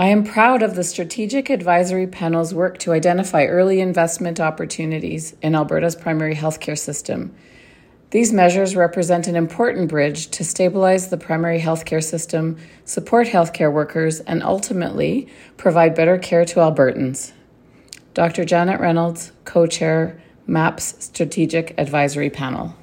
I am proud of the Strategic Advisory Panel's work to identify early investment opportunities in Alberta's primary healthcare system. These measures represent an important bridge to stabilize the primary healthcare system, support healthcare workers, and ultimately provide better care to Albertans. Dr. Janet Reynolds, co chair, MAPS Strategic Advisory Panel.